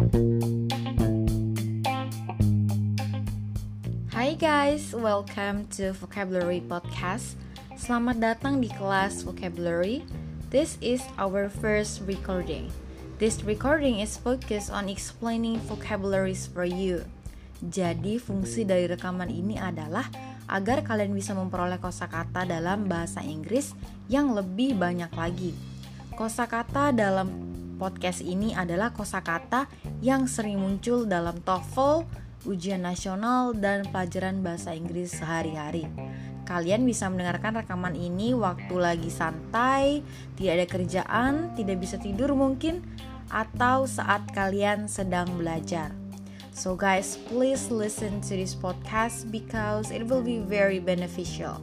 Hai guys, welcome to Vocabulary Podcast. Selamat datang di kelas Vocabulary. This is our first recording. This recording is focused on explaining vocabularies for you. Jadi, fungsi dari rekaman ini adalah agar kalian bisa memperoleh kosakata dalam bahasa Inggris yang lebih banyak lagi. Kosakata dalam podcast ini adalah kosakata yang sering muncul dalam TOEFL, ujian nasional, dan pelajaran bahasa Inggris sehari-hari. Kalian bisa mendengarkan rekaman ini waktu lagi santai, tidak ada kerjaan, tidak bisa tidur mungkin, atau saat kalian sedang belajar. So, guys, please listen to this podcast because it will be very beneficial.